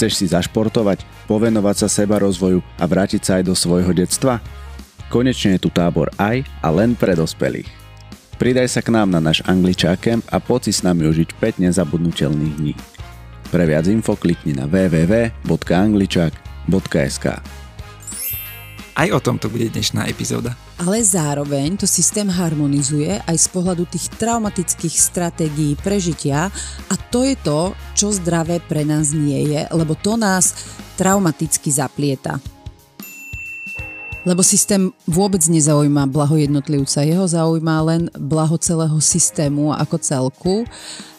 Chceš si zašportovať, povenovať sa seba rozvoju a vrátiť sa aj do svojho detstva? Konečne je tu tábor aj a len pre dospelých. Pridaj sa k nám na náš angličákem a poď si s nami užiť 5 nezabudnutelných dní. Pre viac info klikni na www.angličák.sk Aj o tomto bude dnešná epizóda. Ale zároveň to systém harmonizuje aj z pohľadu tých traumatických stratégií prežitia a to je to, čo zdravé pre nás nie je, lebo to nás traumaticky zaplieta. Lebo systém vôbec nezaujíma blaho jednotlivca, jeho zaujíma len blaho celého systému ako celku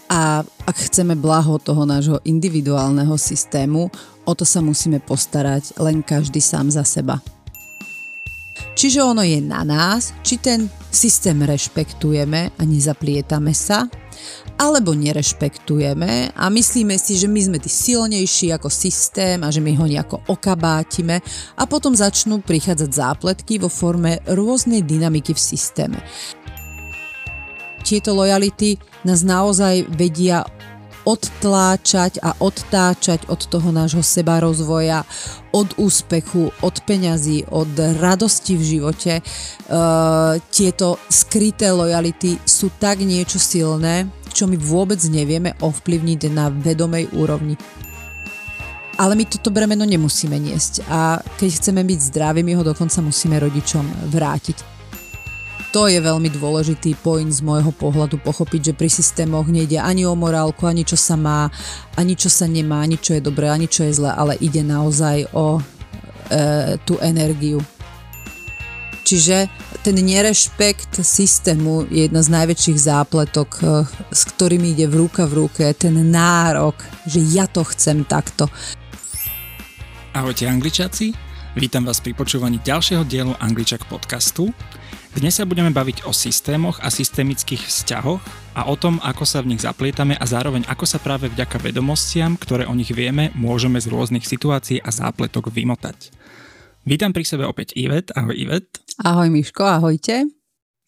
a ak chceme blaho toho nášho individuálneho systému, o to sa musíme postarať len každý sám za seba. Čiže ono je na nás, či ten systém rešpektujeme a nezaplietame sa, alebo nerešpektujeme a myslíme si, že my sme tí silnejší ako systém a že my ho nejako okabátime a potom začnú prichádzať zápletky vo forme rôznej dynamiky v systéme. Tieto lojality nás naozaj vedia odtláčať a odtáčať od toho nášho seba rozvoja, od úspechu, od peňazí, od radosti v živote. E, tieto skryté lojality sú tak niečo silné, čo my vôbec nevieme ovplyvniť na vedomej úrovni. Ale my toto bremeno nemusíme niesť a keď chceme byť zdraví, my ho dokonca musíme rodičom vrátiť to je veľmi dôležitý point z môjho pohľadu pochopiť, že pri systémoch nejde ani o morálku, ani čo sa má, ani čo sa nemá, ani čo je dobré, ani čo je zlé, ale ide naozaj o e, tú energiu. Čiže ten nerešpekt systému je jedna z najväčších zápletok, e, s ktorými ide v ruka v ruke, ten nárok, že ja to chcem takto. Ahojte angličáci, vítam vás pri počúvaní ďalšieho dielu Angličak podcastu. Dnes sa budeme baviť o systémoch a systemických vzťahoch a o tom, ako sa v nich zaplietame a zároveň ako sa práve vďaka vedomostiam, ktoré o nich vieme, môžeme z rôznych situácií a zápletok vymotať. Vítam pri sebe opäť Ivet. Ahoj Ivet. Ahoj Miško, ahojte.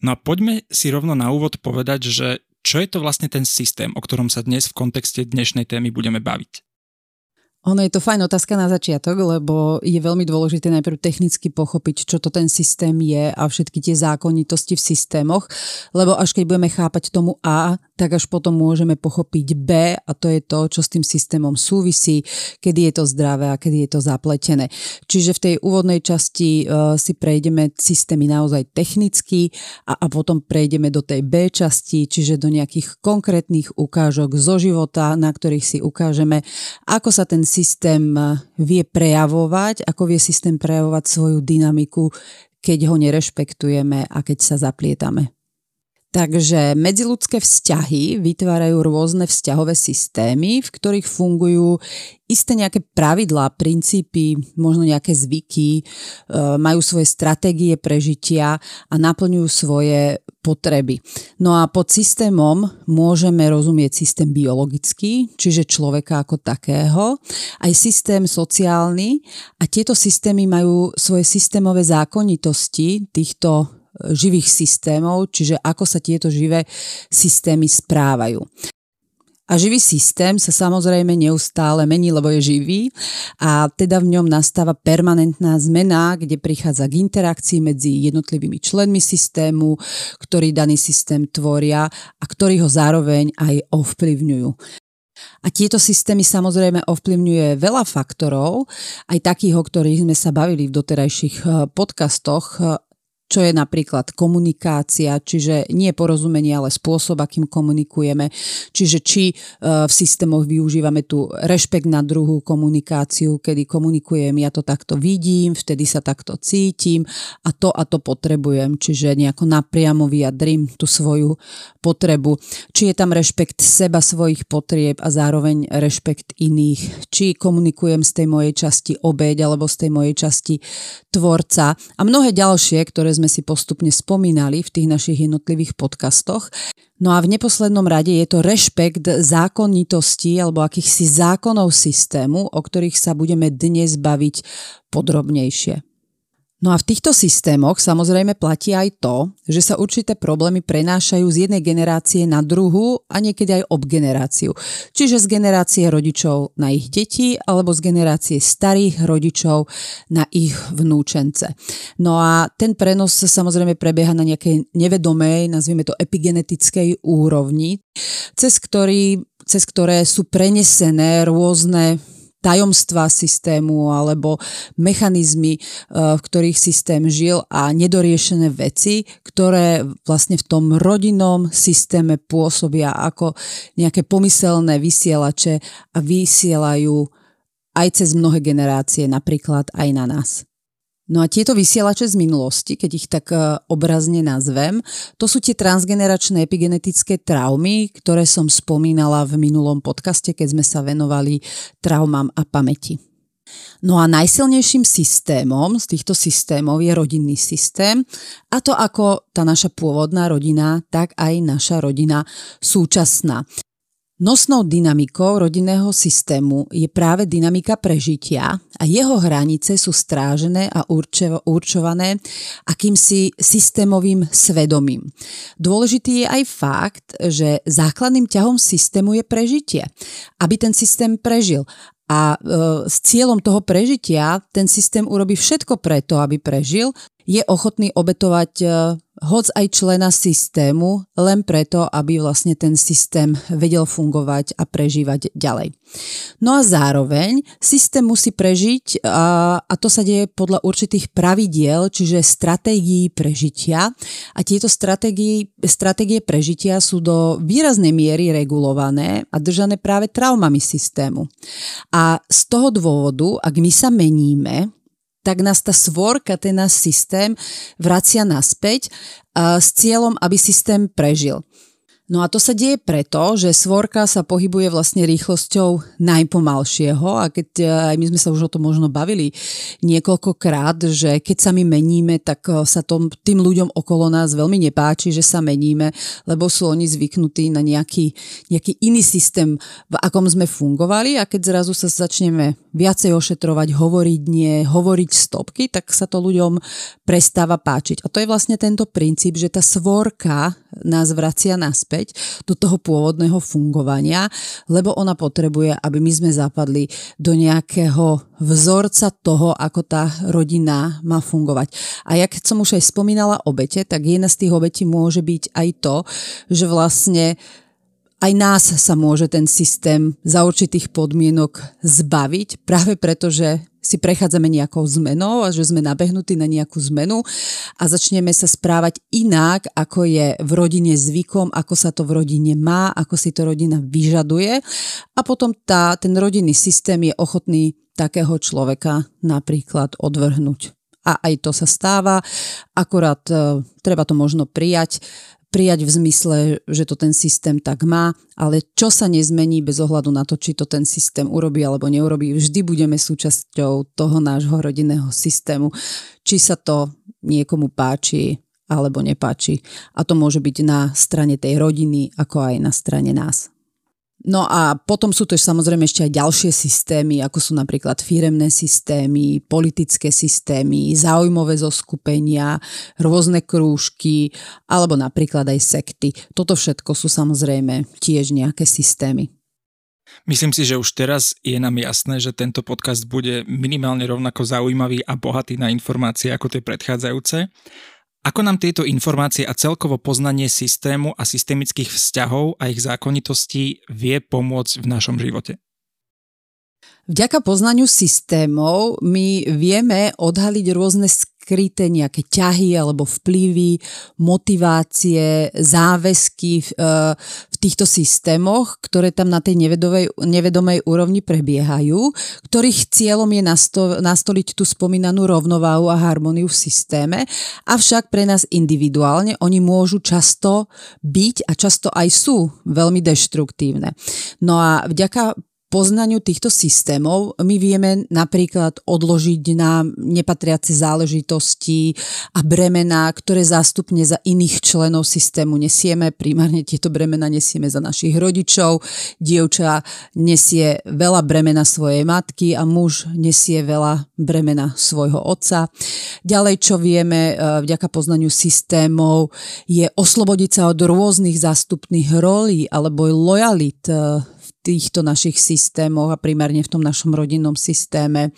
No a poďme si rovno na úvod povedať, že čo je to vlastne ten systém, o ktorom sa dnes v kontexte dnešnej témy budeme baviť. Ono je to fajn otázka na začiatok, lebo je veľmi dôležité najprv technicky pochopiť, čo to ten systém je a všetky tie zákonitosti v systémoch, lebo až keď budeme chápať tomu A, tak až potom môžeme pochopiť B a to je to, čo s tým systémom súvisí, kedy je to zdravé a kedy je to zapletené. Čiže v tej úvodnej časti uh, si prejdeme systémy naozaj technicky a, a potom prejdeme do tej B časti, čiže do nejakých konkrétnych ukážok zo života, na ktorých si ukážeme, ako sa ten systém eh, vie prejavovať, ako vie systém prejavovať svoju dynamiku, keď ho nerešpektujeme a keď sa zaplietame. Takže medziludské vzťahy vytvárajú rôzne vzťahové systémy, v ktorých fungujú isté nejaké pravidlá, princípy, možno nejaké zvyky, e, majú svoje stratégie prežitia a naplňujú svoje potreby. No a pod systémom môžeme rozumieť systém biologický, čiže človeka ako takého, aj systém sociálny a tieto systémy majú svoje systémové zákonitosti týchto živých systémov, čiže ako sa tieto živé systémy správajú. A živý systém sa samozrejme neustále mení, lebo je živý a teda v ňom nastáva permanentná zmena, kde prichádza k interakcii medzi jednotlivými členmi systému, ktorí daný systém tvoria a ktorí ho zároveň aj ovplyvňujú. A tieto systémy samozrejme ovplyvňuje veľa faktorov, aj takých, o ktorých sme sa bavili v doterajších eh, podcastoch, čo je napríklad komunikácia, čiže nie porozumenie, ale spôsob, akým komunikujeme. Čiže či e, v systémoch využívame tu rešpekt na druhú komunikáciu, kedy komunikujem, ja to takto vidím, vtedy sa takto cítim a to a to potrebujem, čiže nejako napriamo vyjadrím tú svoju potrebu. Či je tam rešpekt seba, svojich potrieb a zároveň rešpekt iných. Či komunikujem z tej mojej časti obeď alebo z tej mojej časti tvorca a mnohé ďalšie, ktoré sme si postupne spomínali v tých našich jednotlivých podcastoch. No a v neposlednom rade je to rešpekt zákonitosti alebo akýchsi zákonov systému, o ktorých sa budeme dnes baviť podrobnejšie. No a v týchto systémoch samozrejme platí aj to, že sa určité problémy prenášajú z jednej generácie na druhú a niekedy aj ob generáciu. Čiže z generácie rodičov na ich deti alebo z generácie starých rodičov na ich vnúčence. No a ten prenos samozrejme prebieha na nejakej nevedomej, nazvime to epigenetickej úrovni, cez, ktorý, cez ktoré sú prenesené rôzne tajomstva systému alebo mechanizmy, e, v ktorých systém žil a nedoriešené veci, ktoré vlastne v tom rodinnom systéme pôsobia ako nejaké pomyselné vysielače a vysielajú aj cez mnohé generácie, napríklad aj na nás. No a tieto vysielače z minulosti, keď ich tak e, obrazne nazvem, to sú tie transgeneračné epigenetické traumy, ktoré som spomínala v minulom podcaste, keď sme sa venovali traumám a pamäti. No a najsilnejším systémom z týchto systémov je rodinný systém a to ako tá naša pôvodná rodina, tak aj naša rodina súčasná. Nosnou dynamikou rodinného systému je práve dynamika prežitia a jeho hranice sú strážené a určované akýmsi systémovým svedomím. Dôležitý je aj fakt, že základným ťahom systému je prežitie, aby ten systém prežil. A e, s cieľom toho prežitia ten systém urobí všetko preto, aby prežil, je ochotný obetovať e, hoc aj člena systému, len preto, aby vlastne ten systém vedel fungovať a prežívať ďalej. No a zároveň systém musí prežiť a, to sa deje podľa určitých pravidiel, čiže stratégií prežitia a tieto stratégie, stratégie prežitia sú do výraznej miery regulované a držané práve traumami systému. A z toho dôvodu, ak my sa meníme, tak nás tá svorka, ten náš systém vracia naspäť s cieľom, aby systém prežil. No a to sa deje preto, že svorka sa pohybuje vlastne rýchlosťou najpomalšieho a keď e, aj my sme sa už o tom možno bavili niekoľkokrát, že keď sa my meníme, tak e, sa tom, tým ľuďom okolo nás veľmi nepáči, že sa meníme, lebo sú oni zvyknutí na nejaký, nejaký iný systém, v akom sme fungovali a keď zrazu sa začneme viacej ošetrovať, hovoriť nie, hovoriť stopky, tak sa to ľuďom prestáva páčiť. A to je vlastne tento princíp, že tá svorka nás vracia naspäť do toho pôvodného fungovania, lebo ona potrebuje, aby my sme zapadli do nejakého vzorca toho, ako tá rodina má fungovať. A ja keď som už aj spomínala obete, tak jedna z tých obetí môže byť aj to, že vlastne aj nás sa môže ten systém za určitých podmienok zbaviť, práve preto, že si prechádzame nejakou zmenou a že sme nabehnutí na nejakú zmenu a začneme sa správať inak, ako je v rodine zvykom, ako sa to v rodine má, ako si to rodina vyžaduje. A potom tá, ten rodinný systém je ochotný takého človeka napríklad odvrhnúť. A aj to sa stáva, akorát e, treba to možno prijať prijať v zmysle, že to ten systém tak má, ale čo sa nezmení bez ohľadu na to, či to ten systém urobí alebo neurobí, vždy budeme súčasťou toho nášho rodinného systému, či sa to niekomu páči alebo nepáči. A to môže byť na strane tej rodiny, ako aj na strane nás. No a potom sú to samozrejme ešte aj ďalšie systémy, ako sú napríklad firemné systémy, politické systémy, záujmové zoskupenia, rôzne krúžky alebo napríklad aj sekty. Toto všetko sú samozrejme tiež nejaké systémy. Myslím si, že už teraz je nám jasné, že tento podcast bude minimálne rovnako zaujímavý a bohatý na informácie ako tie predchádzajúce. Ako nám tieto informácie a celkovo poznanie systému a systemických vzťahov a ich zákonitostí vie pomôcť v našom živote? Vďaka poznaniu systémov my vieme odhaliť rôzne skryté nejaké ťahy alebo vplyvy, motivácie, záväzky v, e, v týchto systémoch, ktoré tam na tej nevedomej, nevedomej úrovni prebiehajú, ktorých cieľom je nasto, nastoliť tú spomínanú rovnováhu a harmóniu v systéme, avšak pre nás individuálne oni môžu často byť a často aj sú veľmi deštruktívne. No a vďaka poznaniu týchto systémov my vieme napríklad odložiť na nepatriace záležitosti a bremená, ktoré zástupne za iných členov systému nesieme. Primárne tieto bremena nesieme za našich rodičov. Dievča nesie veľa bremena svojej matky a muž nesie veľa bremena svojho otca. Ďalej, čo vieme e, vďaka poznaniu systémov, je oslobodiť sa od rôznych zástupných rolí alebo lojalit e, týchto našich systémoch a primárne v tom našom rodinnom systéme.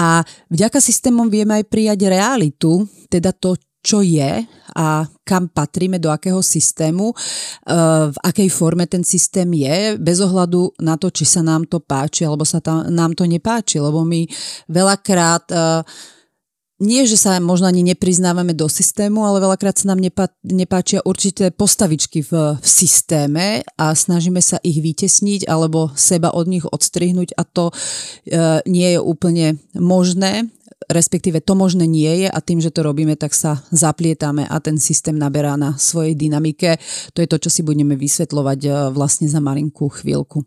A vďaka systémom vieme aj prijať realitu, teda to, čo je a kam patríme, do akého systému, eh, v akej forme ten systém je, bez ohľadu na to, či sa nám to páči alebo sa nám to nepáči, lebo my veľakrát uh, nie, že sa možno ani nepriznávame do systému, ale veľakrát sa nám nepá, nepáčia určité postavičky v, v systéme a snažíme sa ich vytesniť alebo seba od nich odstrihnúť a to e, nie je úplne možné, respektíve to možné nie je a tým, že to robíme, tak sa zaplietame a ten systém naberá na svojej dynamike. To je to, čo si budeme vysvetľovať e, vlastne za malinkú chvíľku.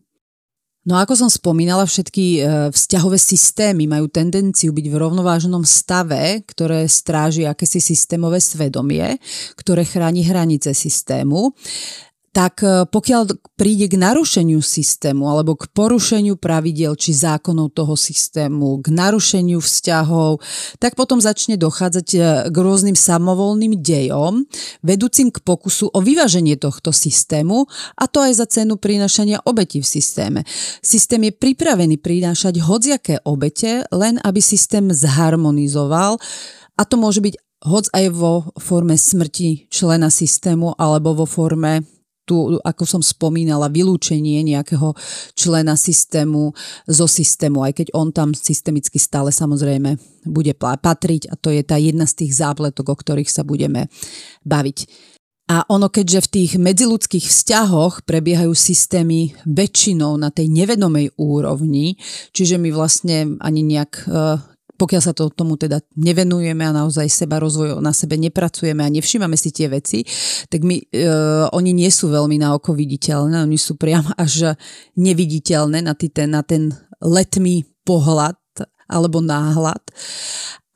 No ako som spomínala, všetky e, vzťahové systémy majú tendenciu byť v rovnovážnom stave, ktoré stráži akési systémové svedomie, ktoré chráni hranice systému tak e, pokiaľ príde k narušeniu systému alebo k porušeniu pravidel či zákonov toho systému, k narušeniu vzťahov, tak potom začne dochádzať e, k rôznym samovolným dejom, vedúcim k pokusu o vyváženie tohto systému a to aj za cenu prinášania obeti v systéme. Systém je pripravený prinášať hodziaké obete, len aby systém zharmonizoval a to môže byť hoď aj vo forme smrti člena systému alebo vo forme tu, ako som spomínala, vylúčenie nejakého člena systému zo systému, aj keď on tam systemicky stále samozrejme bude patriť a to je tá jedna z tých zápletok, o ktorých sa budeme baviť. A ono, keďže v tých medziludských vzťahoch prebiehajú systémy väčšinou na tej nevedomej úrovni, čiže my vlastne ani nejak e, pokiaľ sa to, tomu teda nevenujeme a naozaj seba rozvoj na sebe nepracujeme a nevšímame si tie veci, tak my, e, oni nie sú veľmi na oko viditeľné, oni sú priam až neviditeľné na, tý, ten, na ten letmý pohľad alebo náhľad.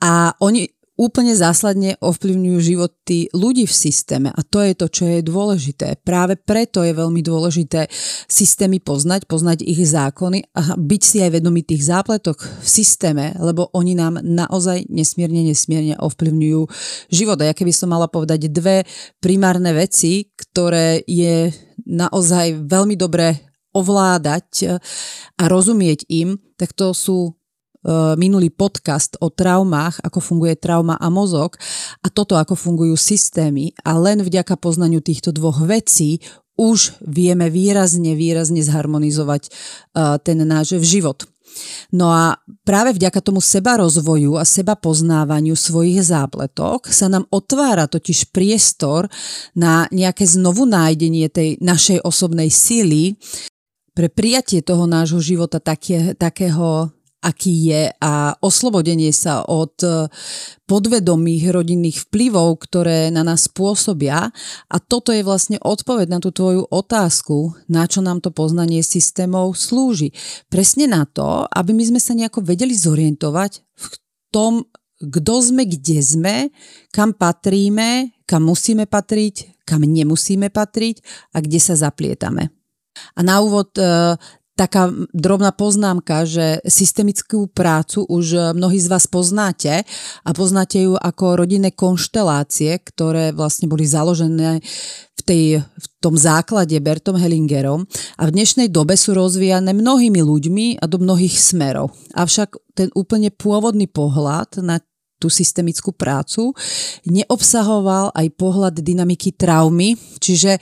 A oni úplne zásadne ovplyvňujú životy ľudí v systéme a to je to, čo je dôležité. Práve preto je veľmi dôležité systémy poznať, poznať ich zákony a byť si aj vedomý tých zápletok v systéme, lebo oni nám naozaj nesmierne, nesmierne ovplyvňujú život. A ja keby som mala povedať dve primárne veci, ktoré je naozaj veľmi dobre ovládať a rozumieť im, tak to sú minulý podcast o traumách, ako funguje trauma a mozog a toto, ako fungujú systémy. A len vďaka poznaniu týchto dvoch vecí už vieme výrazne, výrazne zharmonizovať e, ten náš život. No a práve vďaka tomu seba rozvoju a seba poznávaniu svojich zápletok sa nám otvára totiž priestor na nejaké znovu nájdenie tej našej osobnej síly, pre prijatie toho nášho života také, takého aký je a oslobodenie sa od e, podvedomých rodinných vplyvov, ktoré na nás pôsobia. A toto je vlastne odpoveď na tú tvoju otázku, na čo nám to poznanie systémov slúži. Presne na to, aby my sme sa nejako vedeli zorientovať v tom, kto sme, kde sme, kam patríme, kam musíme patriť, kam nemusíme patriť a kde sa zaplietame. A na úvod e, taká drobná poznámka, že systemickú prácu už mnohí z vás poznáte a poznáte ju ako rodinné konštelácie, ktoré vlastne boli založené v, tej, v tom základe Bertom Hellingerom a v dnešnej dobe sú rozvíjane mnohými ľuďmi a do mnohých smerov. Avšak ten úplne pôvodný pohľad na tú systemickú prácu, neobsahoval aj pohľad dynamiky traumy, čiže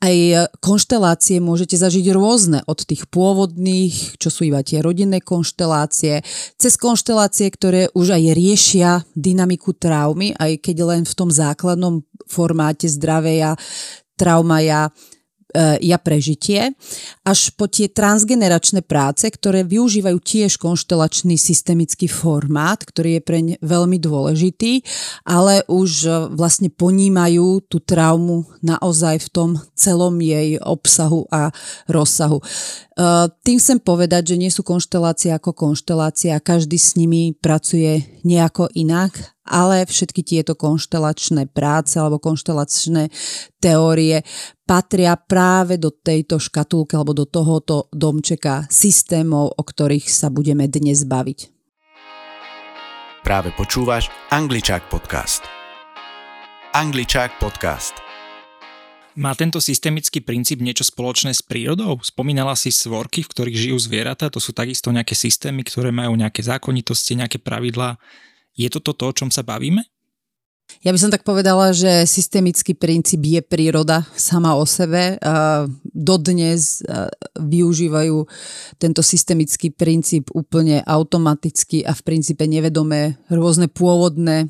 aj konštelácie môžete zažiť rôzne, od tých pôvodných, čo sú iba tie rodinné konštelácie, cez konštelácie, ktoré už aj riešia dynamiku traumy, aj keď len v tom základnom formáte zdravia, trauma ja ja prežitie, až po tie transgeneračné práce, ktoré využívajú tiež konštelačný systemický formát, ktorý je preň veľmi dôležitý, ale už e, vlastne ponímajú tú traumu naozaj v tom celom jej obsahu a rozsahu. E, tým chcem povedať, že nie sú konštelácie ako konštelácia, každý s nimi pracuje nejako inak ale všetky tieto konštelačné práce alebo konštelačné teórie patria práve do tejto škatulky alebo do tohoto domčeka systémov, o ktorých sa budeme dnes baviť. Práve počúvaš Angličák podcast. Angličák podcast. Má tento systemický princíp niečo spoločné s prírodou? Spomínala si svorky, v ktorých žijú zvieratá, to sú takisto nejaké systémy, ktoré majú nejaké zákonitosti, nejaké pravidlá. Je toto to, o čom sa bavíme? Ja by som tak povedala, že systemický princíp je príroda sama o sebe. Dodnes využívajú tento systemický princíp úplne automaticky a v princípe nevedomé rôzne pôvodné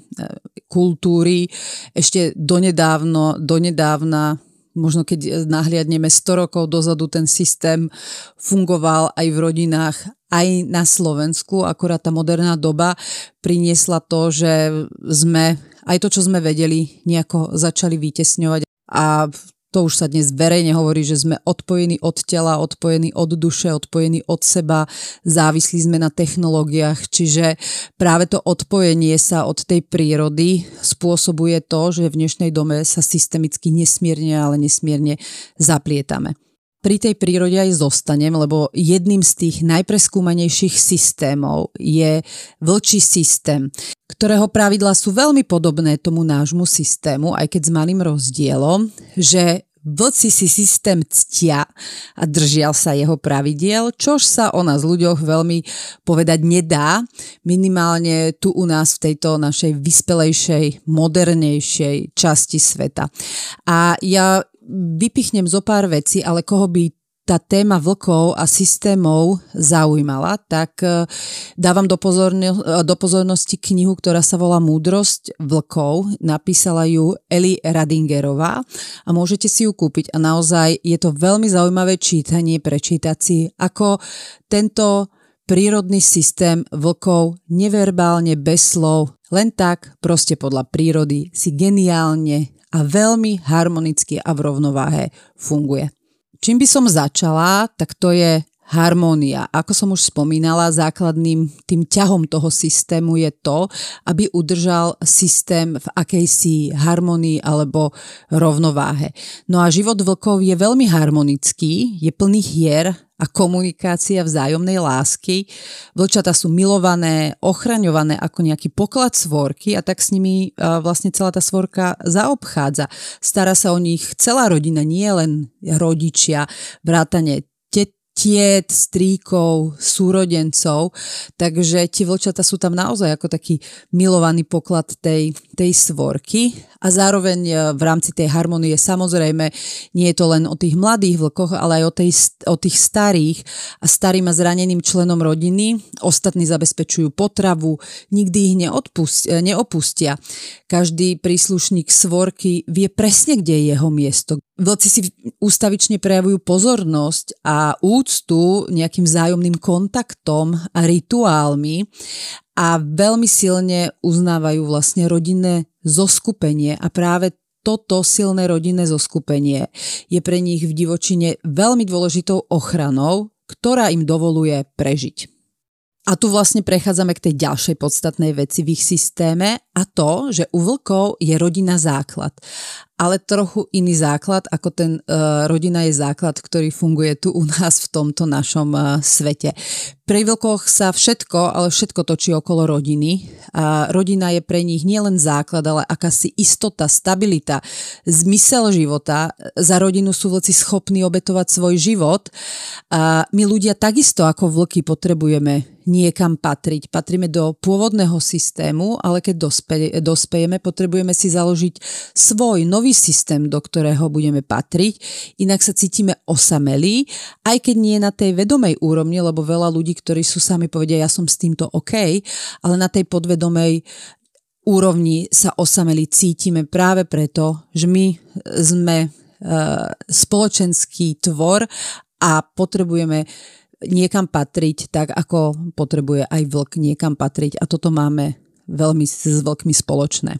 kultúry. Ešte donedávno, donedávna možno keď nahliadneme 100 rokov dozadu, ten systém fungoval aj v rodinách, aj na Slovensku, akorát tá moderná doba priniesla to, že sme aj to, čo sme vedeli, nejako začali vytesňovať. A to už sa dnes verejne hovorí, že sme odpojení od tela, odpojení od duše, odpojení od seba, závislí sme na technológiách, čiže práve to odpojenie sa od tej prírody spôsobuje to, že v dnešnej dome sa systemicky nesmierne, ale nesmierne zaplietame pri tej prírode aj zostanem, lebo jedným z tých najpreskúmanejších systémov je vlčí systém, ktorého pravidla sú veľmi podobné tomu nášmu systému, aj keď s malým rozdielom, že Vlci si systém ctia a držia sa jeho pravidiel, čož sa o nás ľuďoch veľmi povedať nedá, minimálne tu u nás v tejto našej vyspelejšej, modernejšej časti sveta. A ja vypichnem zo pár vecí, ale koho by tá téma vlkov a systémov zaujímala, tak e, dávam do, pozorno, e, do pozornosti knihu, ktorá sa volá Múdrosť vlkov. Napísala ju Eli Radingerová a môžete si ju kúpiť. A naozaj je to veľmi zaujímavé čítanie, prečítať si, ako tento prírodný systém vlkov neverbálne, bez slov, len tak, proste podľa prírody, si geniálne a veľmi harmonicky a v rovnováhe funguje. Čím by som začala, tak to je harmónia. Ako som už spomínala, základným tým ťahom toho systému je to, aby udržal systém v akejsi harmonii alebo rovnováhe. No a život vlkov je veľmi harmonický, je plný hier a komunikácia vzájomnej lásky. Vlčata sú milované, ochraňované ako nejaký poklad svorky a tak s nimi vlastne celá tá svorka zaobchádza. Stará sa o nich celá rodina, nie len rodičia, vrátane tiet, stríkov, súrodencov, takže tie vlčata sú tam naozaj ako taký milovaný poklad tej, tej svorky a zároveň e, v rámci tej harmonie samozrejme nie je to len o tých mladých vlkoch, ale aj o, tej, o tých starých a starým a zraneným členom rodiny. Ostatní zabezpečujú potravu, nikdy ich neodpust, e, neopustia. Každý príslušník svorky vie presne, kde je jeho miesto. Vlci si ústavične prejavujú pozornosť a úctu nejakým vzájomným kontaktom a rituálmi a veľmi silne uznávajú vlastne rodinné zoskupenie a práve toto silné rodinné zoskupenie je pre nich v divočine veľmi dôležitou ochranou, ktorá im dovoluje prežiť. A tu vlastne prechádzame k tej ďalšej podstatnej veci v ich systéme a to, že u vlkov je rodina základ ale trochu iný základ, ako ten uh, rodina je základ, ktorý funguje tu u nás v tomto našom uh, svete. Pri vlkoch sa všetko, ale všetko točí okolo rodiny. A rodina je pre nich nielen základ, ale akási istota, stabilita, zmysel života. Za rodinu sú vlci schopní obetovať svoj život. A my ľudia takisto ako vlky potrebujeme niekam patriť. Patríme do pôvodného systému, ale keď dospe, dospejeme, potrebujeme si založiť svoj nový systém, do ktorého budeme patriť, inak sa cítime osamelí, aj keď nie na tej vedomej úrovni, lebo veľa ľudí, ktorí sú sami povedia, ja som s týmto OK, ale na tej podvedomej úrovni sa osameli cítime práve preto, že my sme spoločenský tvor a potrebujeme niekam patriť tak, ako potrebuje aj vlk niekam patriť a toto máme veľmi s vlkmi spoločné.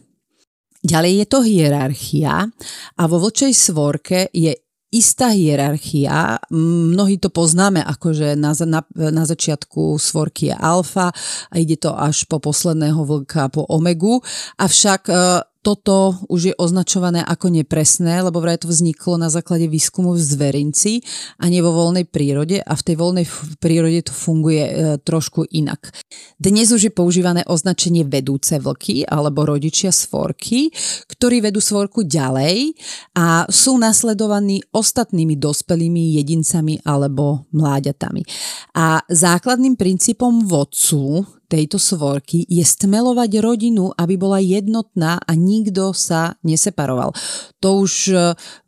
Ďalej je to hierarchia a vo vlčej svorke je istá hierarchia. Mnohí to poznáme, akože na, na, na začiatku svorky je alfa a ide to až po posledného vlka, po omegu. Avšak e, toto už je označované ako nepresné, lebo vraj to vzniklo na základe výskumu v zverinci a nie vo voľnej prírode a v tej voľnej prírode to funguje e, trošku inak. Dnes už je používané označenie vedúce vlky alebo rodičia svorky, ktorí vedú svorku ďalej a sú nasledovaní ostatnými dospelými jedincami alebo mláďatami. A základným princípom vodcu tejto svorky je stmelovať rodinu, aby bola jednotná a nikto sa neseparoval. To už e,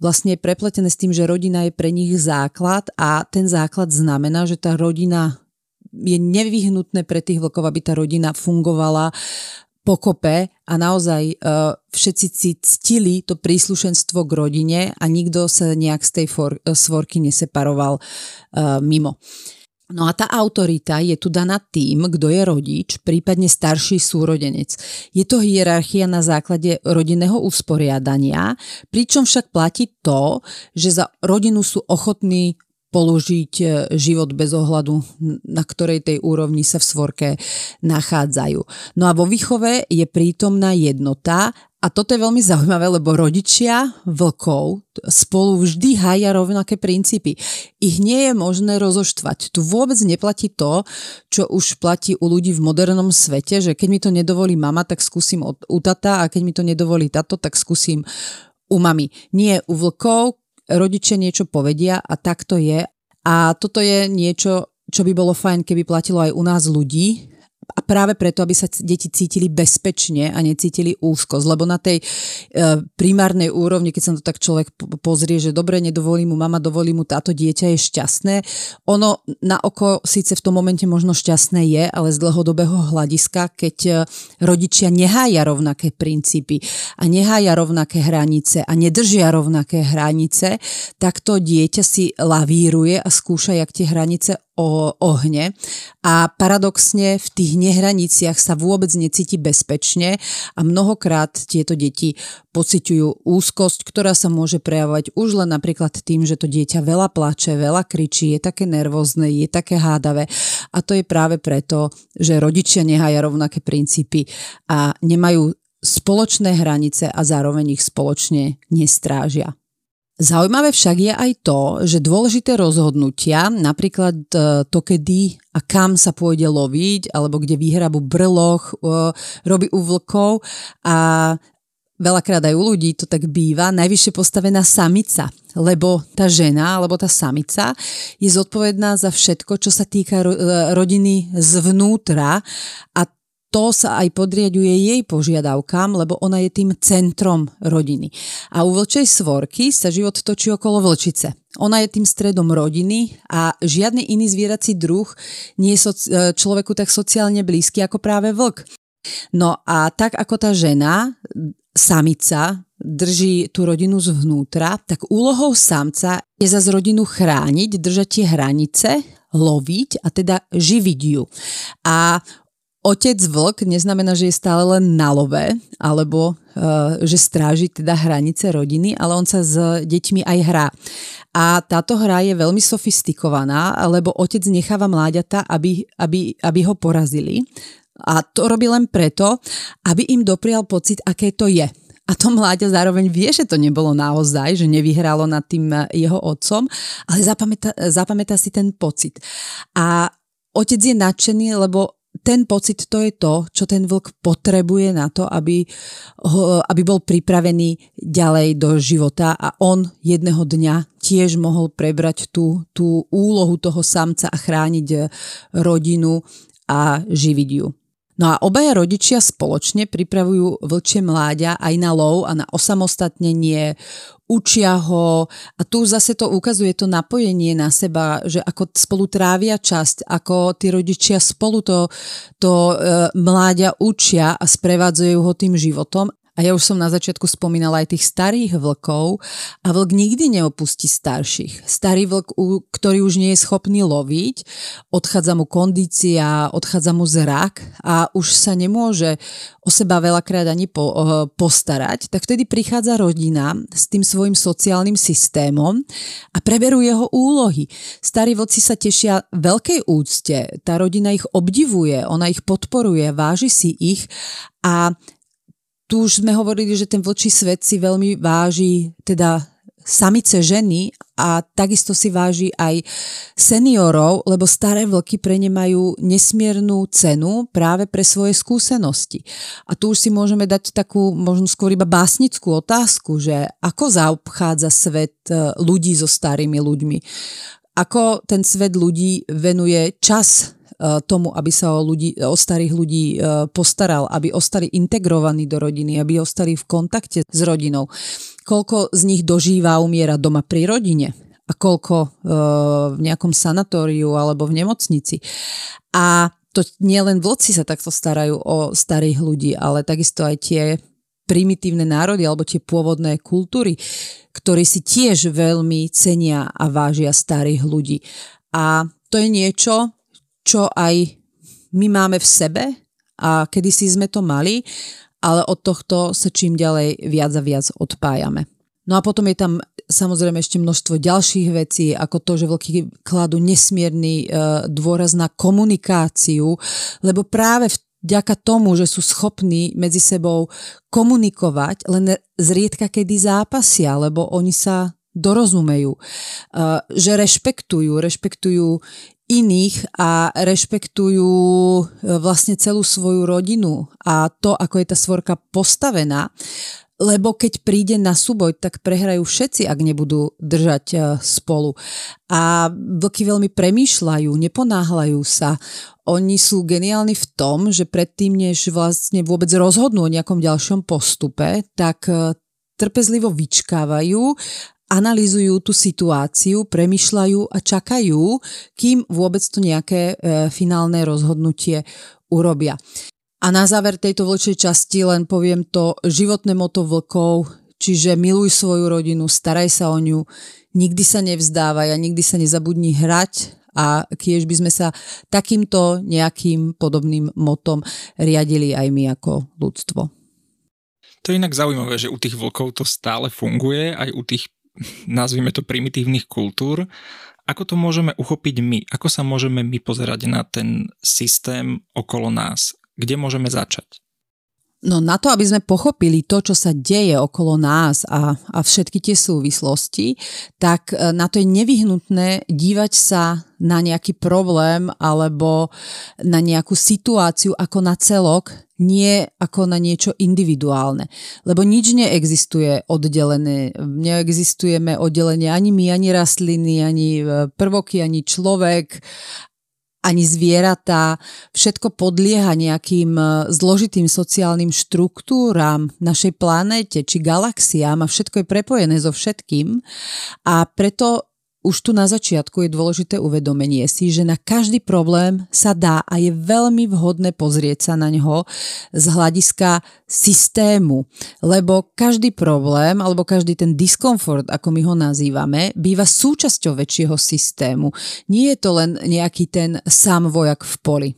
vlastne je prepletené s tým, že rodina je pre nich základ a ten základ znamená, že tá rodina je nevyhnutné pre tých vlkov, aby tá rodina fungovala pokope a naozaj uh, všetci si ctili to príslušenstvo k rodine a nikto sa nejak z tej for, uh, svorky neseparoval uh, mimo. No a tá autorita je tu daná tým, kto je rodič, prípadne starší súrodenec. Je to hierarchia na základe rodinného usporiadania, pričom však platí to, že za rodinu sú ochotní položiť e, život bez ohľadu, na ktorej tej úrovni sa v svorke nachádzajú. No a vo výchove je prítomná jednota a toto je veľmi zaujímavé, lebo rodičia vlkov spolu vždy hája rovnaké princípy. Ich nie je možné rozoštvať. Tu vôbec neplatí to, čo už platí u ľudí v modernom svete, že keď mi to nedovolí mama, tak skúsim u tata a keď mi to nedovolí tato, tak skúsim u mami. Nie u vlkov, rodičia niečo povedia a tak to je. A toto je niečo, čo by bolo fajn, keby platilo aj u nás ľudí, a práve preto, aby sa deti cítili bezpečne a necítili úzkosť, lebo na tej e, primárnej úrovni, keď sa to tak človek pozrie, že dobre, nedovolí mu mama, dovolí mu táto dieťa je šťastné, ono na oko síce v tom momente možno šťastné je, ale z dlhodobého hľadiska, keď e, rodičia nehája rovnaké princípy a nehája rovnaké hranice a nedržia rovnaké hranice, tak to dieťa si lavíruje a skúša, jak tie hranice o ohne a paradoxne v tých nehraniciach sa vôbec necíti bezpečne a mnohokrát tieto deti pociťujú úzkosť, ktorá sa môže prejavovať už len napríklad tým, že to dieťa veľa plače, veľa kričí, je také nervózne, je také hádavé a to je práve preto, že rodičia nehaja rovnaké princípy a nemajú spoločné hranice a zároveň ich spoločne nestrážia. Zaujímavé však je aj to, že dôležité rozhodnutia, napríklad e, to, kedy a kam sa pôjde loviť, alebo kde vyhrabu brloch, e, robí u vlkov a veľakrát aj u ľudí to tak býva, najvyššie postavená samica, lebo tá žena alebo tá samica je zodpovedná za všetko, čo sa týka e, rodiny zvnútra a to sa aj podriaduje jej požiadavkám, lebo ona je tým centrom rodiny. A u vlčej svorky sa život točí okolo vlčice. Ona je tým stredom rodiny a žiadny iný zvierací druh nie je e, človeku tak sociálne blízky ako práve vlk. No a tak ako tá žena, samica, drží tú rodinu zvnútra, tak úlohou samca je zase rodinu chrániť, držať tie hranice, loviť a teda živiť ju. A Otec vlk neznamená, že je stále len na love, alebo uh, že stráži teda hranice rodiny, ale on sa s deťmi aj hrá. A táto hra je veľmi sofistikovaná, lebo otec necháva mláďata, aby, aby, aby ho porazili. A to robí len preto, aby im doprial pocit, aké to je. A to mláďa zároveň vie, že to nebolo naozaj, že nevyhralo nad tým jeho otcom, ale zapamätá, zapamätá si ten pocit. A otec je nadšený, lebo ten pocit to je to, čo ten vlk potrebuje na to, aby, ho, aby bol pripravený ďalej do života a on jedného dňa tiež mohol prebrať tú, tú úlohu toho samca a chrániť rodinu a živiť ju. No a obaja rodičia spoločne pripravujú vlčie mláďa aj na lov a na osamostatnenie, učia ho. A tu zase to ukazuje to napojenie na seba, že ako spolu trávia časť, ako tí rodičia spolu to, to e, mláďa učia a sprevádzajú ho tým životom A ja už som na začiatku spomínala aj tých starých vlkov a vlk nikdy neopustí starších. Starý vlk, ktorý už nie je schopný loviť, odchádza mu kondícia, odchádza mu zrak a už sa nemôže o seba veľakrát ani po, uh, postarať, tak vtedy prichádza rodina s tým svojim sociálnym systémom a preberú jeho úlohy. Starí vlci sa tešia veľkej úcte, tá rodina ich obdivuje, ona ich podporuje, váži si ich a tu už sme hovorili, že ten vlčí svet si veľmi váži teda samice ženy a takisto si váži aj seniorov, lebo staré vlky pre ne majú nesmiernu cenu práve pre svoje skúsenosti. A tu už si môžeme dať takú možno skôr iba básnickú otázku, že ako zaobchádza svet e, ľudí so starými ľuďmi. Ako ten svet ľudí venuje čas tomu, aby sa o, ľudí, o starých ľudí e, postaral, aby ostali integrovaní do rodiny, aby ostali v kontakte s rodinou. Koľko z nich dožíva a umiera doma pri rodine a koľko e, v nejakom sanatóriu alebo v nemocnici. A to nielen vlci sa takto starajú o starých ľudí, ale takisto aj tie primitívne národy alebo tie pôvodné kultúry, ktorí si tiež veľmi cenia a vážia starých ľudí. A to je niečo, čo aj my máme v sebe a kedysi sme to mali, ale od tohto sa čím ďalej viac a viac odpájame. No a potom je tam samozrejme ešte množstvo ďalších vecí, ako to, že vlky kladú nesmierny e, dôraz na komunikáciu, lebo práve vďaka tomu, že sú schopní medzi sebou komunikovať, len zriedka kedy zápasia, lebo oni sa dorozumejú, e, že rešpektujú, rešpektujú iných a rešpektujú e, vlastne celú svoju rodinu a to, ako je tá svorka postavená, lebo keď príde na súboj, tak prehrajú všetci, ak nebudú držať e, spolu. A vlky veľmi premýšľajú, neponáhľajú sa. Oni sú geniálni v tom, že predtým, než vlastne vôbec rozhodnú o nejakom ďalšom postupe, tak e, trpezlivo vyčkávajú analýzujú tú situáciu, premyšľajú a čakajú, kým vôbec to nejaké e, finálne rozhodnutie urobia. A na záver tejto vlčej časti len poviem to životné moto vlkov, čiže miluj svoju rodinu, staraj sa o ňu, nikdy sa nevzdávaj a nikdy sa nezabudni hrať a kiež by sme sa takýmto nejakým podobným motom riadili aj my ako ľudstvo. To je inak zaujímavé, že u tých vlkov to stále funguje, aj u tých nazvime to primitívnych kultúr, ako to môžeme uchopiť my? Ako sa môžeme my pozerať na ten systém okolo nás? Kde môžeme začať? No na to, aby sme pochopili to, čo sa deje okolo nás a, a všetky tie súvislosti, tak e, na to je nevyhnutné dívať sa na nejaký problém alebo na nejakú situáciu ako na celok, nie ako na niečo individuálne. Lebo nič neexistuje oddelené. Neexistujeme oddelenie ani my, ani rastliny, ani e, prvoky, ani človek, ani zvieratá, všetko podlieha nejakým e, zložitým sociálnym štruktúram našej planéte či galaxiám a všetko je prepojené so všetkým. A preto už tu na začiatku je dôležité uvedomenie si, že na každý problém sa dá a je veľmi vhodné pozrieť sa na ňo z hľadiska systému, lebo každý problém alebo každý ten diskomfort, ako my ho nazývame, býva súčasťou väčšieho systému. Nie je to len nejaký ten sám vojak v poli.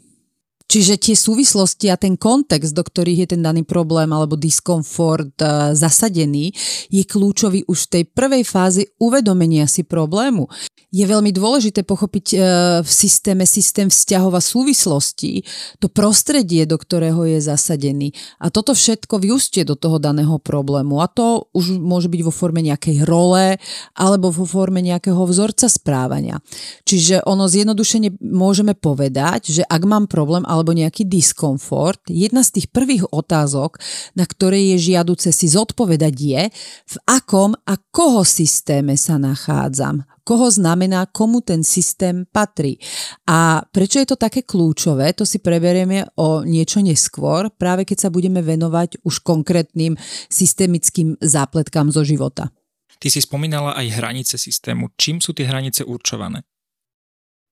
Čiže tie súvislosti a ten kontext, do ktorých je ten daný problém alebo diskomfort uh, zasadený, je kľúčový už v tej prvej fázi uvedomenia si problému je veľmi dôležité pochopiť e, v systéme systém vzťahov a súvislostí, to prostredie, do ktorého je zasadený. A toto všetko vyústie do toho daného problému. A to už môže byť vo forme nejakej role alebo vo forme nejakého vzorca správania. Čiže ono zjednodušene môžeme povedať, že ak mám problém alebo nejaký diskomfort, jedna z tých prvých otázok, na ktoré je žiaduce si zodpovedať je, v akom a koho systéme sa nachádzam koho znamená, komu ten systém patrí. A prečo je to také kľúčové, to si preberieme o niečo neskôr, práve keď sa budeme venovať už konkrétnym systemickým zápletkám zo života. Ty si spomínala aj hranice systému. Čím sú tie hranice určované?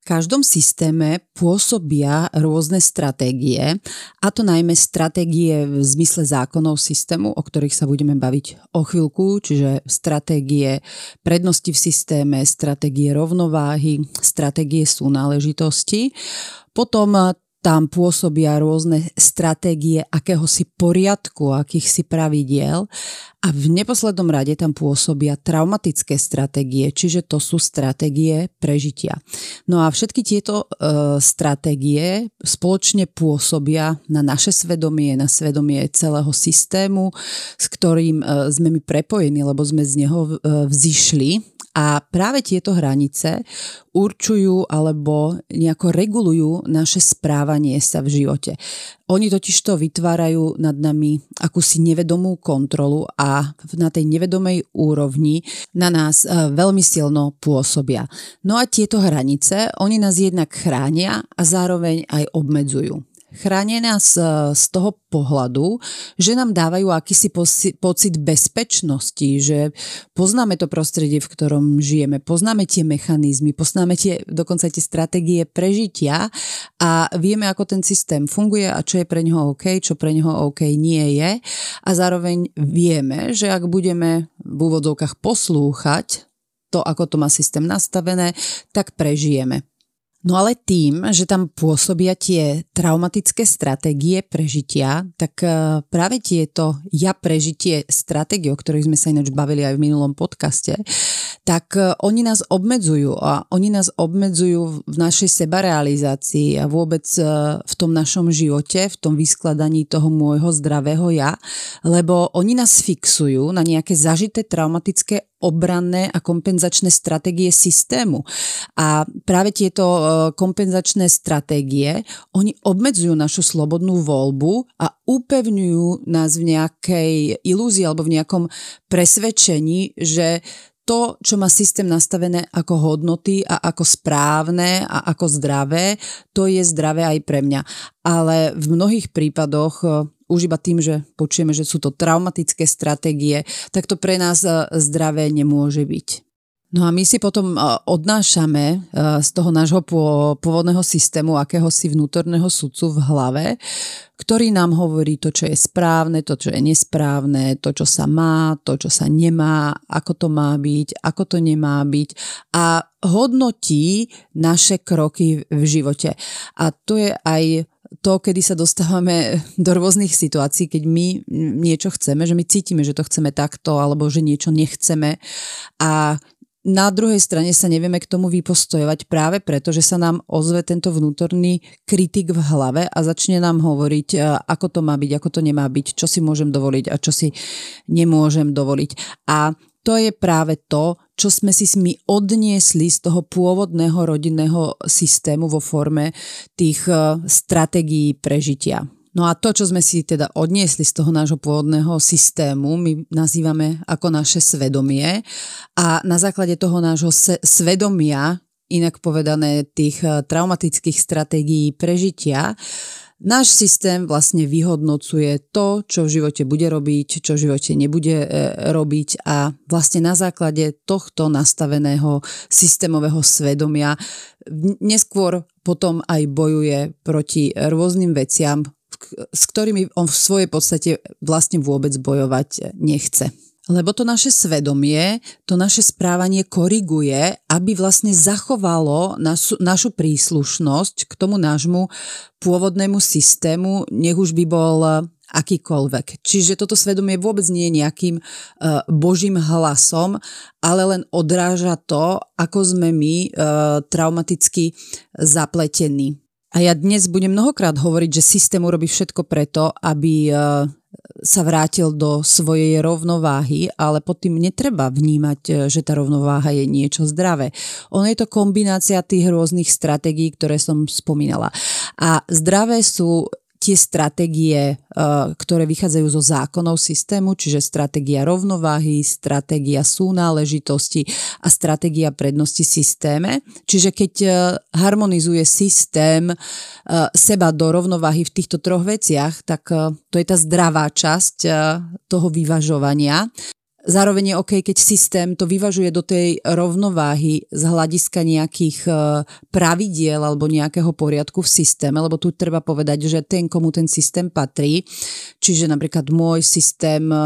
Každom systéme pôsobia rôzne stratégie, a to najmä stratégie v zmysle zákonov systému, o ktorých sa budeme baviť o chvíľku, čiže stratégie prednosti v systéme, stratégie rovnováhy, stratégie súnáležitosti. Potom tam pôsobia rôzne stratégie akéhosi poriadku, akýchsi pravidiel a v neposlednom rade tam pôsobia traumatické stratégie, čiže to sú stratégie prežitia. No a všetky tieto e, stratégie spoločne pôsobia na naše svedomie, na svedomie celého systému, s ktorým e, sme my prepojení, lebo sme z neho e, vzýšli a práve tieto hranice určujú alebo nejako regulujú naše správanie sa v živote. Oni totiž to vytvárajú nad nami akúsi nevedomú kontrolu a na tej nevedomej úrovni na nás e, veľmi silno pôsobia. No a tieto hranice, oni nás jednak chránia a zároveň aj obmedzujú. Chránia nás z toho pohľadu, že nám dávajú akýsi pocit bezpečnosti, že poznáme to prostredie, v ktorom žijeme, poznáme tie mechanizmy, poznáme tie, dokonca tie stratégie prežitia a vieme, ako ten systém funguje a čo je pre neho OK, čo pre neho OK nie je. A zároveň vieme, že ak budeme v úvodzovkách poslúchať to, ako to má systém nastavené, tak prežijeme. No ale tým, že tam pôsobia tie traumatické stratégie prežitia, tak e, práve tieto ja prežitie stratégie, o ktorých sme sa ináč bavili aj v minulom podcaste, tak e, oni nás obmedzujú a oni nás obmedzujú v našej sebarealizácii a vôbec e, v tom našom živote, v tom vyskladaní toho môjho zdravého ja, lebo oni nás fixujú na nejaké zažité traumatické obranné a kompenzačné stratégie systému. A práve tieto e, kompenzačné stratégie, oni obmedzujú našu slobodnú voľbu a upevňujú nás v nejakej ilúzii alebo v nejakom presvedčení, že to, čo má systém nastavené ako hodnoty a ako správne a ako zdravé, to je zdravé aj pre mňa. Ale v mnohých prípadoch e, už iba tým, že počujeme, že sú to traumatické stratégie, tak to pre nás e, zdravé nemôže byť. No a my si potom e, odnášame e, z toho nášho pôvodného systému akéhosi vnútorného sudcu v hlave, ktorý nám hovorí to, čo je správne, to, čo je nesprávne, to, čo sa má, to, čo sa nemá, ako to má byť, ako to nemá byť a hodnotí naše kroky v živote. A to je aj to, kedy sa dostávame do rôznych situácií, keď my niečo chceme, že my cítime, že to chceme takto, alebo že niečo nechceme a na druhej strane sa nevieme k tomu vypostojovať práve preto, že sa nám ozve tento vnútorný kritik v hlave a začne nám hovoriť, e, ako to má byť, ako to nemá byť, čo si môžem dovoliť a čo si nemôžem dovoliť. A to je práve to, čo sme si my odniesli z toho pôvodného rodinného systému vo forme tých e, stratégií prežitia. No a to, čo sme si teda odniesli z toho nášho pôvodného systému, my nazývame ako naše svedomie a na základe toho nášho svedomia, inak povedané tých e, traumatických stratégií prežitia, Náš systém vlastne vyhodnocuje to, čo v živote bude robiť, čo v živote nebude e, robiť a vlastne na základe tohto nastaveného systémového svedomia neskôr potom aj bojuje proti rôznym veciam, s ktorými on v svojej podstate vlastne vôbec bojovať nechce. Lebo to naše svedomie, to naše správanie koriguje, aby vlastne zachovalo našu, našu príslušnosť k tomu nášmu pôvodnému systému, nech už by bol akýkoľvek. Čiže toto svedomie vôbec nie je nejakým uh, božím hlasom, ale len odráža to, ako sme my uh, traumaticky zapletení. A ja dnes budem mnohokrát hovoriť, že systém urobí všetko preto, aby uh, sa vrátil do svojej rovnováhy, ale pod tým netreba vnímať, e, že tá rovnováha je niečo zdravé. Ono je to kombinácia tých rôznych stratégií, ktoré som spomínala. A zdravé sú tie stratégie, eh, ktoré vychádzajú zo zákonov systému, čiže stratégia rovnováhy, stratégia súnáležitosti a stratégia prednosti systéme. Čiže keď eh, harmonizuje systém eh, seba do rovnováhy v týchto troch veciach, tak to je tá zdravá časť toho vyvažovania. Zároveň je OK, keď systém to vyvažuje do tej rovnováhy z hľadiska nejakých e, pravidiel alebo nejakého poriadku v systéme, lebo tu treba povedať, že ten, komu ten systém patrí, čiže napríklad môj systém e,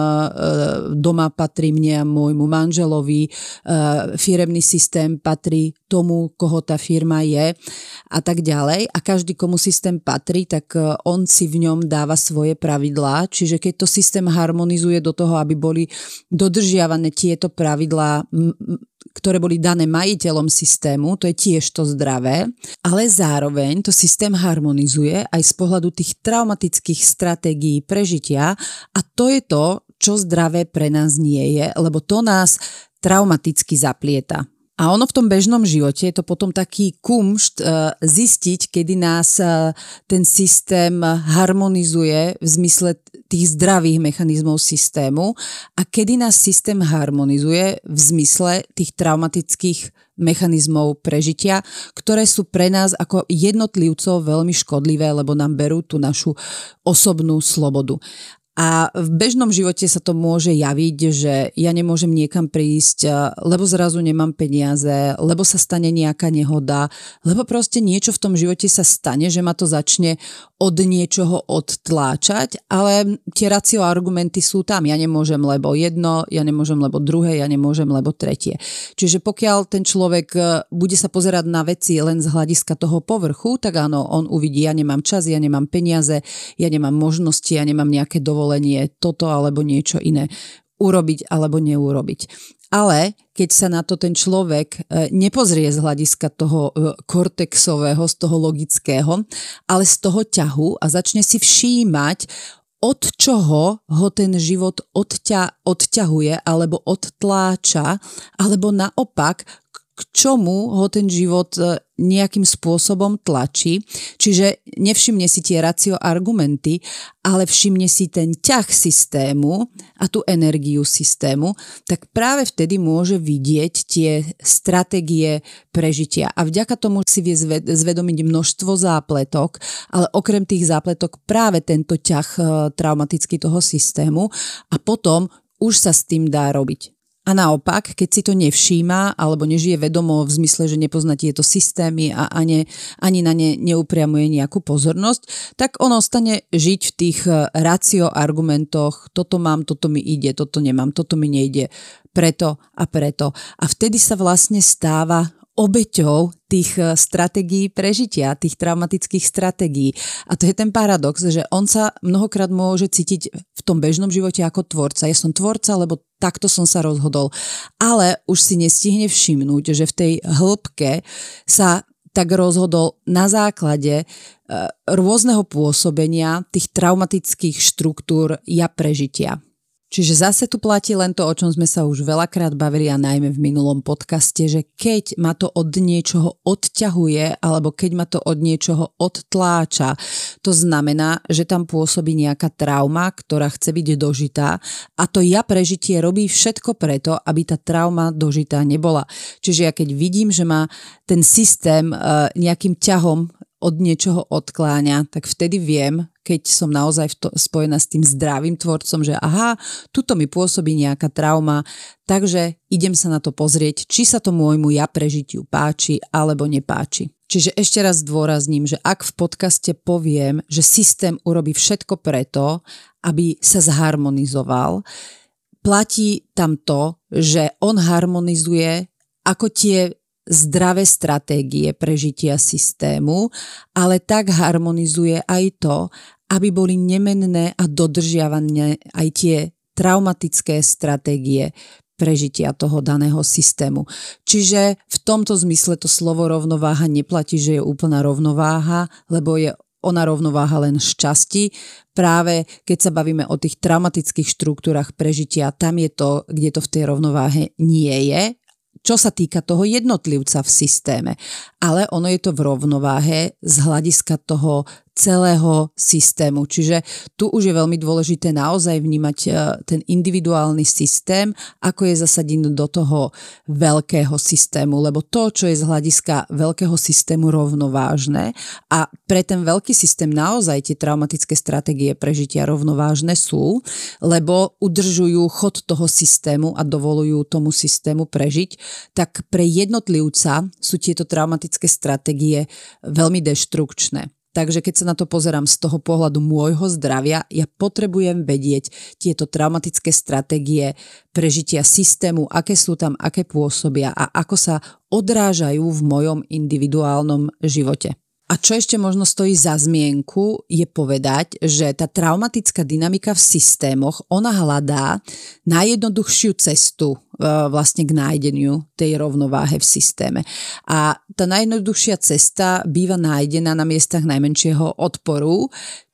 doma patrí mne a môjmu manželovi, e, firemný systém patrí tomu, koho tá firma je a tak ďalej. A každý, komu systém patrí, tak on si v ňom dáva svoje pravidlá, čiže keď to systém harmonizuje do toho, aby boli do dodržiavané tieto pravidlá, ktoré boli dané majiteľom systému, to je tiež to zdravé, ale zároveň to systém harmonizuje aj z pohľadu tých traumatických stratégií prežitia a to je to, čo zdravé pre nás nie je, lebo to nás traumaticky zaplieta. A ono v tom bežnom živote je to potom taký kumšt uh, zistiť, kedy nás uh, ten systém harmonizuje v zmysle tých zdravých mechanizmov systému a kedy nás systém harmonizuje v zmysle tých traumatických mechanizmov prežitia, ktoré sú pre nás ako jednotlivcov veľmi škodlivé, lebo nám berú tú našu osobnú slobodu. A v bežnom živote sa to môže javiť, že ja nemôžem niekam prísť, lebo zrazu nemám peniaze, lebo sa stane nejaká nehoda, lebo proste niečo v tom živote sa stane, že ma to začne od niečoho odtláčať, ale tie racio argumenty sú tam. Ja nemôžem, lebo jedno, ja nemôžem, lebo druhé, ja nemôžem, lebo tretie. Čiže pokiaľ ten človek e, bude sa pozerať na veci len z hľadiska toho povrchu, tak áno, on uvidí, ja nemám čas, ja nemám peniaze, ja nemám možnosti, ja nemám nejaké dovolenie toto alebo niečo iné urobiť alebo neurobiť. Ale keď sa na to ten človek e, nepozrie z hľadiska toho e, kortexového, z toho logického, ale z toho ťahu a začne si všímať, od čoho ho ten život odťa, odťahuje alebo odtláča, alebo naopak, čomu ho ten život e, nejakým spôsobom tlačí. Čiže nevšimne si tie racio argumenty, ale všimne si ten ťah systému a tú energiu systému, tak práve vtedy môže vidieť tie stratégie prežitia. A vďaka tomu si vie zvedomiť množstvo zápletok, ale okrem tých zápletok práve tento ťah e, traumatický toho systému a potom už sa s tým dá robiť. A naopak, keď si to nevšíma alebo nežije vedomo v zmysle, že nepozná tieto systémy a ani, ani na ne neupriamuje nejakú pozornosť, tak on ostane žiť v tých eh, racio argumentoch, toto mám, toto mi ide, toto nemám, toto mi nejde, preto a preto. A vtedy sa vlastne stáva obeťou tých eh, stratégií prežitia, tých traumatických stratégií. A to je ten paradox, že on sa mnohokrát môže cítiť v tom bežnom živote ako tvorca. Ja som tvorca, lebo takto som sa rozhodol. Ale už si nestihne všimnúť, že v tej hĺbke sa tak rozhodol na základe eh, rôzneho pôsobenia tých traumatických štruktúr ja prežitia. Čiže zase tu platí len to, o čom sme sa už veľakrát bavili a najmä v minulom podcaste, že keď ma to od niečoho odťahuje alebo keď ma to od niečoho odtláča, to znamená, že tam pôsobí nejaká trauma, ktorá chce byť dožitá a to ja prežitie robí všetko preto, aby tá trauma dožitá nebola. Čiže ja keď vidím, že ma ten systém e, nejakým ťahom od niečoho odkláňa, tak vtedy viem, keď som naozaj to, spojená s tým zdravým tvorcom, že aha, tuto mi pôsobí nejaká trauma, takže idem sa na to pozrieť, či sa to môjmu ja prežitiu páči alebo nepáči. Čiže ešte raz zdôrazním, že ak v podcaste poviem, že systém urobí všetko preto, aby sa zharmonizoval, platí tam to, že on harmonizuje ako tie zdravé stratégie prežitia systému, ale tak harmonizuje aj to, aby boli nemenné a dodržiavané aj tie traumatické stratégie prežitia toho daného systému. Čiže v tomto zmysle to slovo rovnováha neplatí, že je úplná rovnováha, lebo je ona rovnováha len z časti. Práve keď sa bavíme o tých traumatických štruktúrach prežitia, tam je to, kde to v tej rovnováhe nie je čo sa týka toho jednotlivca v systéme. Ale ono je to v rovnováhe z hľadiska toho celého systému. Čiže tu už je veľmi dôležité naozaj vnímať e, ten individuálny systém, ako je zasadený do toho veľkého systému, lebo to, čo je z hľadiska veľkého systému rovnovážne a pre ten veľký systém naozaj tie traumatické stratégie prežitia rovnovážne sú, lebo udržujú chod toho systému a dovolujú tomu systému prežiť, tak pre jednotlivca sú tieto traumatické stratégie veľmi deštrukčné. Takže keď sa na to pozerám z toho pohľadu môjho zdravia, ja potrebujem vedieť tieto traumatické stratégie prežitia systému, aké sú tam, aké pôsobia a ako sa odrážajú v mojom individuálnom živote. A čo ešte možno stojí za zmienku, je povedať, že tá traumatická dynamika v systémoch, ona hľadá najjednoduchšiu cestu e, vlastne k nájdeniu tej rovnováhe v systéme. A tá najjednoduchšia cesta býva nájdená na miestach najmenšieho odporu,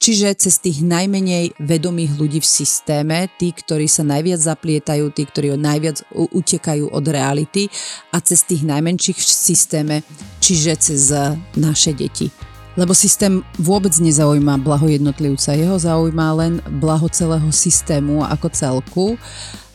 čiže cez tých najmenej vedomých ľudí v systéme, tí, ktorí sa najviac zaplietajú, tí, ktorí najviac utekajú od reality a cez tých najmenších v systéme, čiže cez naše deti. Lebo systém vôbec nezaujíma blaho jednotlivca, jeho zaujíma len blaho celého systému ako celku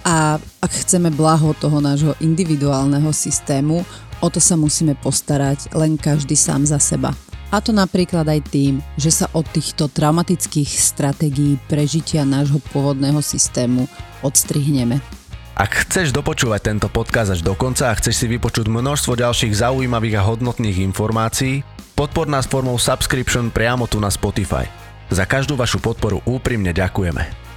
a ak chceme blaho toho nášho individuálneho systému, o to sa musíme postarať len každý sám za seba. A to napríklad aj tým, že sa od týchto traumatických stratégií prežitia nášho pôvodného systému odstrihneme. Ak chceš dopočúvať tento podcast až do konca a chceš si vypočuť množstvo ďalších zaujímavých a hodnotných informácií, Podpor nás formou subscription priamo tu na Spotify. Za každú vašu podporu úprimne ďakujeme.